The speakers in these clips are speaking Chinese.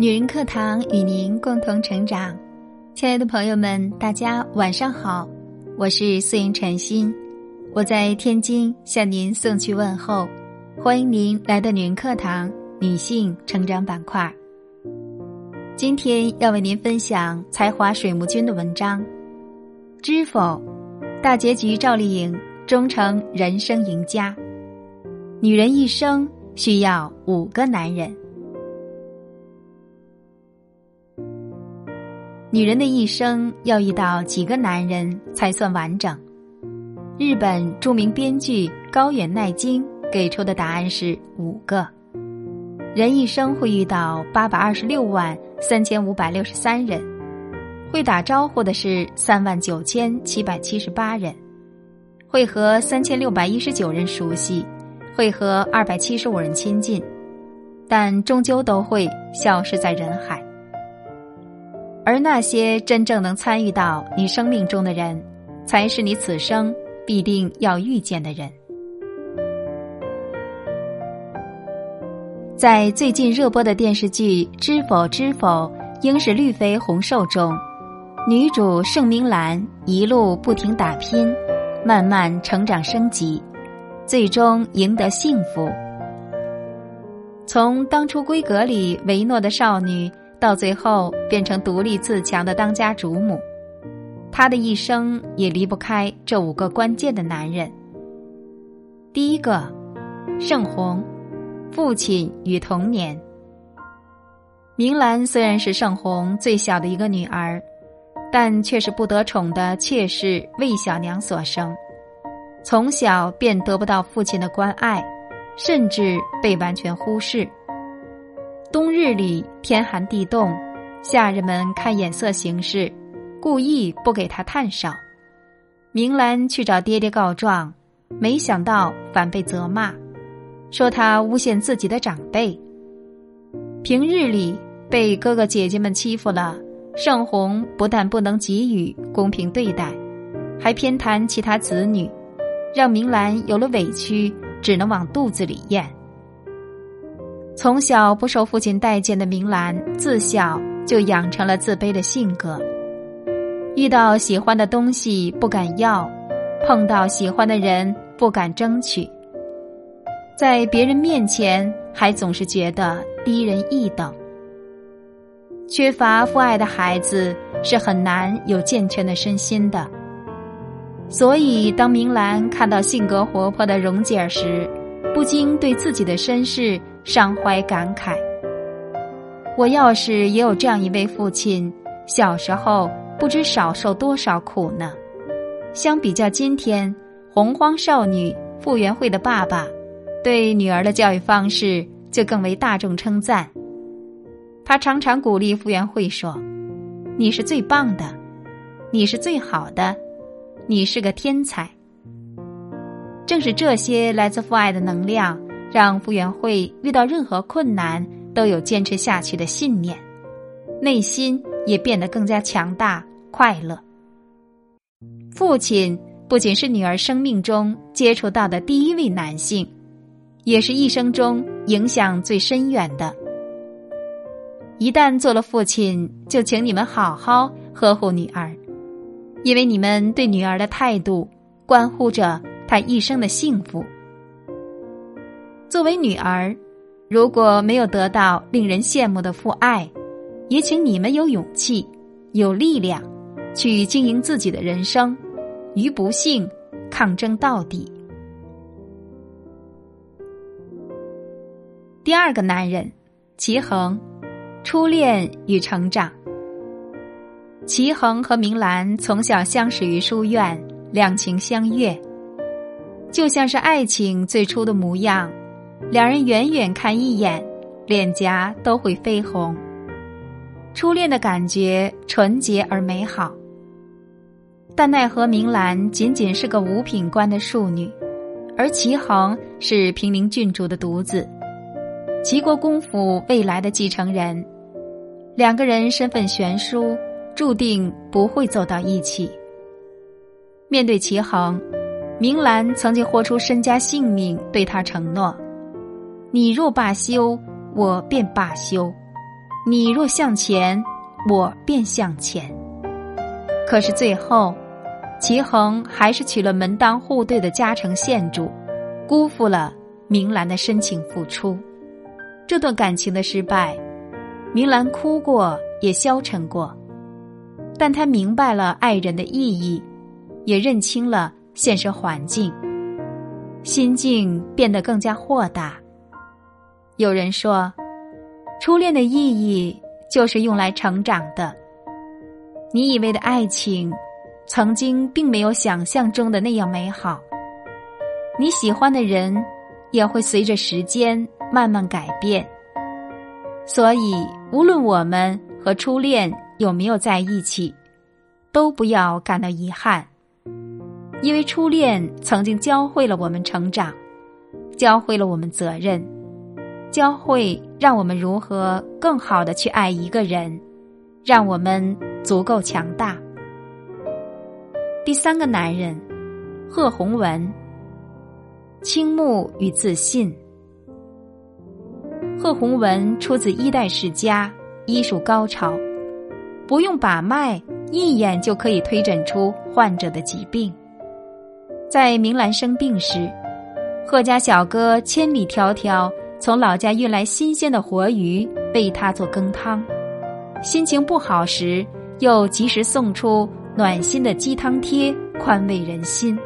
女人课堂与您共同成长，亲爱的朋友们，大家晚上好，我是素颜禅心，我在天津向您送去问候，欢迎您来到女人课堂女性成长板块。今天要为您分享才华水木君的文章，知否？大结局赵丽颖终成人生赢家。女人一生需要五个男人。女人的一生要遇到几个男人才算完整？日本著名编剧高远奈津给出的答案是五个。人一生会遇到八百二十六万三千五百六十三人，会打招呼的是三万九千七百七十八人，会和三千六百一十九人熟悉，会和二百七十五人亲近，但终究都会消失在人海。而那些真正能参与到你生命中的人，才是你此生必定要遇见的人。在最近热播的电视剧《知否知否，应是绿肥红瘦》中，女主盛明兰一路不停打拼，慢慢成长升级，最终赢得幸福。从当初闺阁里唯诺的少女。到最后变成独立自强的当家主母，她的一生也离不开这五个关键的男人。第一个，盛红，父亲与童年。明兰虽然是盛红最小的一个女儿，但却是不得宠的妾室魏小娘所生，从小便得不到父亲的关爱，甚至被完全忽视。冬日里天寒地冻，下人们看眼色行事，故意不给他炭烧。明兰去找爹爹告状，没想到反被责骂，说他诬陷自己的长辈。平日里被哥哥姐姐们欺负了，盛红不但不能给予公平对待，还偏袒其他子女，让明兰有了委屈，只能往肚子里咽。从小不受父亲待见的明兰，自小就养成了自卑的性格。遇到喜欢的东西不敢要，碰到喜欢的人不敢争取，在别人面前还总是觉得低人一等。缺乏父爱的孩子是很难有健全的身心的。所以，当明兰看到性格活泼的蓉姐儿时，不禁对自己的身世。伤怀感慨。我要是也有这样一位父亲，小时候不知少受多少苦呢。相比较今天，洪荒少女傅园慧的爸爸，对女儿的教育方式就更为大众称赞。他常常鼓励傅园慧说：“你是最棒的，你是最好的，你是个天才。”正是这些来自父爱的能量。让傅园慧遇到任何困难都有坚持下去的信念，内心也变得更加强大、快乐。父亲不仅是女儿生命中接触到的第一位男性，也是一生中影响最深远的。一旦做了父亲，就请你们好好呵护女儿，因为你们对女儿的态度，关乎着她一生的幸福。作为女儿，如果没有得到令人羡慕的父爱，也请你们有勇气、有力量，去经营自己的人生，与不幸抗争到底。第二个男人，齐恒，初恋与成长。齐衡和明兰从小相识于书院，两情相悦，就像是爱情最初的模样。两人远远看一眼，脸颊都会绯红。初恋的感觉纯洁而美好，但奈何明兰仅仅是个五品官的庶女，而齐衡是平陵郡主的独子，齐国公府未来的继承人。两个人身份悬殊，注定不会走到一起。面对齐衡，明兰曾经豁出身家性命对他承诺：“你若罢休，我便罢休；你若向前，我便向前。”可是最后，齐衡还是娶了门当户对的嘉诚县主，辜负了明兰的深情付出。这段感情的失败，明兰哭过，也消沉过，但她明白了爱人的意义，也认清了。现实环境，心境变得更加豁达。有人说，初恋的意义就是用来成长的。你以为的爱情，曾经并没有想象中的那样美好。你喜欢的人，也会随着时间慢慢改变。所以，无论我们和初恋有没有在一起，都不要感到遗憾。因为初恋曾经教会了我们成长，教会了我们责任，教会让我们如何更好的去爱一个人，让我们足够强大。第三个男人，贺宏文，倾慕与自信。贺鸿文出自一代世家，医术高超，不用把脉，一眼就可以推诊出患者的疾病。在明兰生病时，贺家小哥千里迢迢从老家运来新鲜的活鱼喂他做羹汤；心情不好时，又及时送出暖心的鸡汤贴，宽慰人心。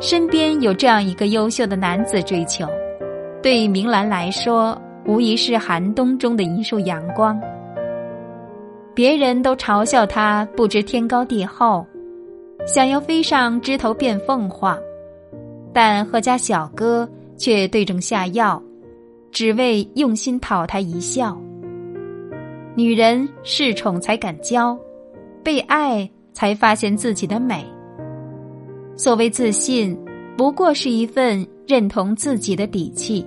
身边有这样一个优秀的男子追求，对明兰来说，无疑是寒冬中的一束阳光。别人都嘲笑他不知天高地厚。想要飞上枝头变凤凰，但贺家小哥却对症下药，只为用心讨她一笑。女人恃宠才敢骄，被爱才发现自己的美。所谓自信，不过是一份认同自己的底气。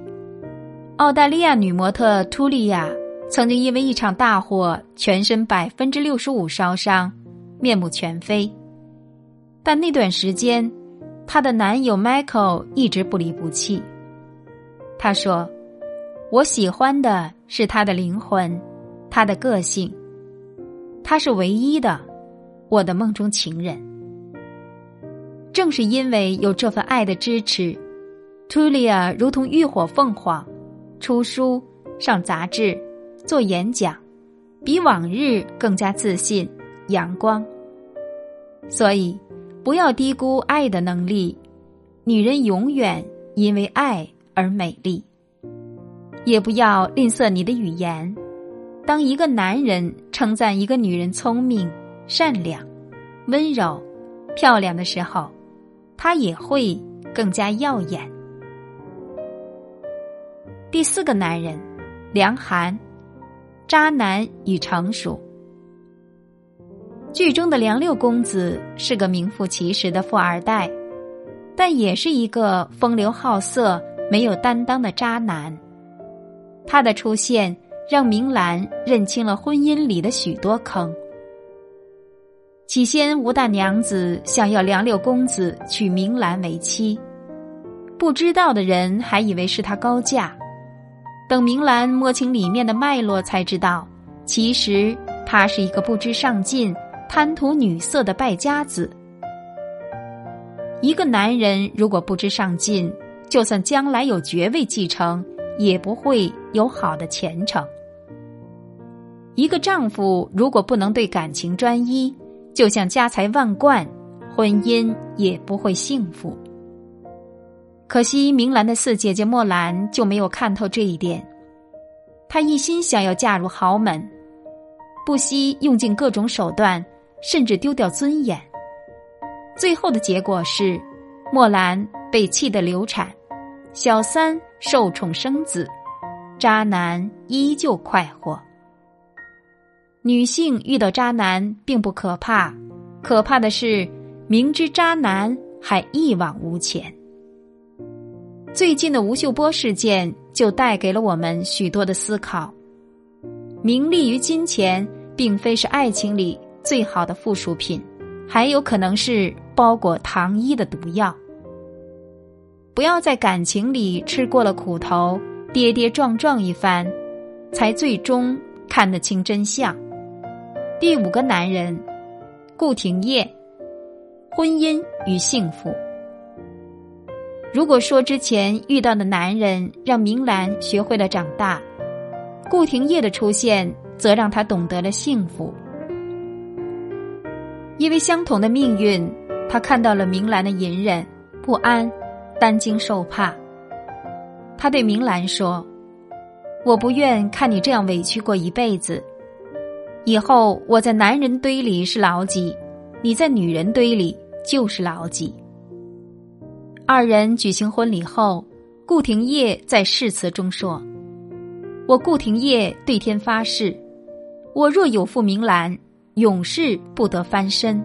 澳大利亚女模特图利亚曾经因为一场大火，全身百分之六十五烧伤，面目全非。但那段时间，她的男友 Michael 一直不离不弃。他说：“我喜欢的是他的灵魂，他的个性，他是唯一的，我的梦中情人。”正是因为有这份爱的支持，Tulia 如同浴火凤凰，出书、上杂志、做演讲，比往日更加自信、阳光。所以。不要低估爱的能力，女人永远因为爱而美丽。也不要吝啬你的语言，当一个男人称赞一个女人聪明、善良、温柔、漂亮的时候，她也会更加耀眼。第四个男人，梁寒，渣男与成熟。剧中的梁六公子是个名副其实的富二代，但也是一个风流好色、没有担当的渣男。他的出现让明兰认清了婚姻里的许多坑。起先，吴大娘子想要梁六公子娶明兰为妻，不知道的人还以为是他高价。等明兰摸清里面的脉络，才知道其实他是一个不知上进。贪图女色的败家子，一个男人如果不知上进，就算将来有爵位继承，也不会有好的前程。一个丈夫如果不能对感情专一，就像家财万贯，婚姻也不会幸福。可惜明兰的四姐姐墨兰就没有看透这一点，她一心想要嫁入豪门，不惜用尽各种手段。甚至丢掉尊严，最后的结果是，墨兰被气得流产，小三受宠生子，渣男依旧快活。女性遇到渣男并不可怕，可怕的是明知渣男还一往无前。最近的吴秀波事件就带给了我们许多的思考：名利与金钱并非是爱情里。最好的附属品，还有可能是包裹糖衣的毒药。不要在感情里吃过了苦头，跌跌撞撞一番，才最终看得清真相。第五个男人，顾廷烨，婚姻与幸福。如果说之前遇到的男人让明兰学会了长大，顾廷烨的出现则让他懂得了幸福。因为相同的命运，他看到了明兰的隐忍、不安、担惊受怕。他对明兰说：“我不愿看你这样委屈过一辈子。以后我在男人堆里是老几，你在女人堆里就是老几。”二人举行婚礼后，顾廷烨在誓词中说：“我顾廷烨对天发誓，我若有负明兰。”永世不得翻身，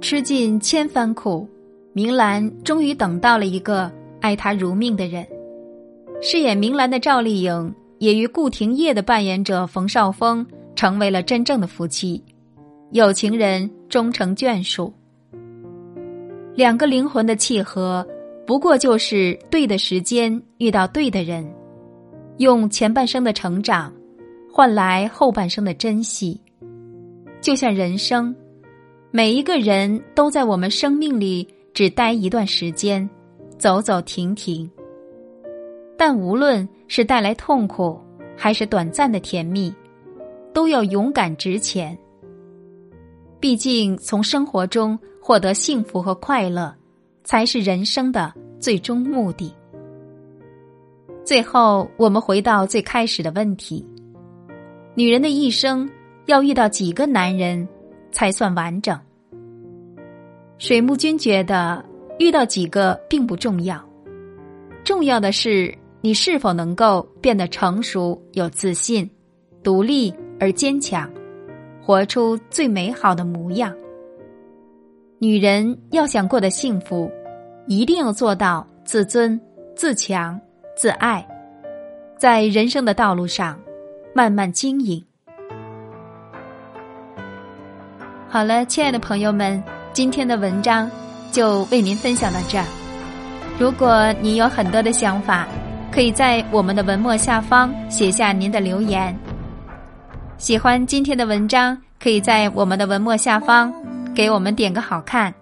吃尽千番苦，明兰终于等到了一个爱她如命的人。饰演明兰的赵丽颖也与顾廷烨的扮演者冯绍峰成为了真正的夫妻，有情人终成眷属。两个灵魂的契合，不过就是对的时间遇到对的人，用前半生的成长。换来后半生的珍惜，就像人生，每一个人都在我们生命里只待一段时间，走走停停。但无论是带来痛苦，还是短暂的甜蜜，都要勇敢直前。毕竟，从生活中获得幸福和快乐，才是人生的最终目的。最后，我们回到最开始的问题。女人的一生要遇到几个男人才算完整？水木君觉得遇到几个并不重要，重要的是你是否能够变得成熟、有自信、独立而坚强，活出最美好的模样。女人要想过得幸福，一定要做到自尊、自强、自爱，在人生的道路上。慢慢经营。好了，亲爱的朋友们，今天的文章就为您分享到这儿。如果你有很多的想法，可以在我们的文末下方写下您的留言。喜欢今天的文章，可以在我们的文末下方给我们点个好看。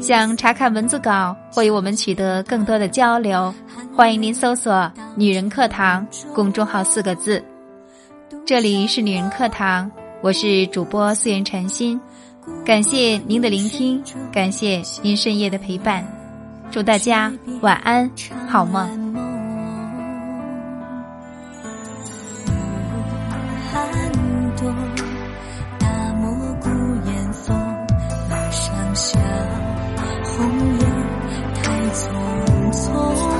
想查看文字稿或与我们取得更多的交流，欢迎您搜索“女人课堂”公众号四个字。这里是女人课堂，我是主播素颜禅心，感谢您的聆听，感谢您深夜的陪伴，祝大家晚安，好梦。错。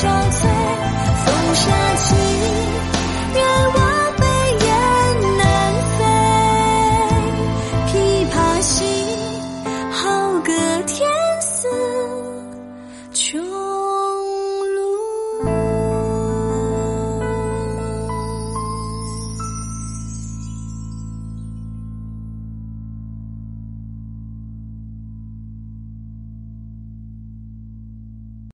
悄悄。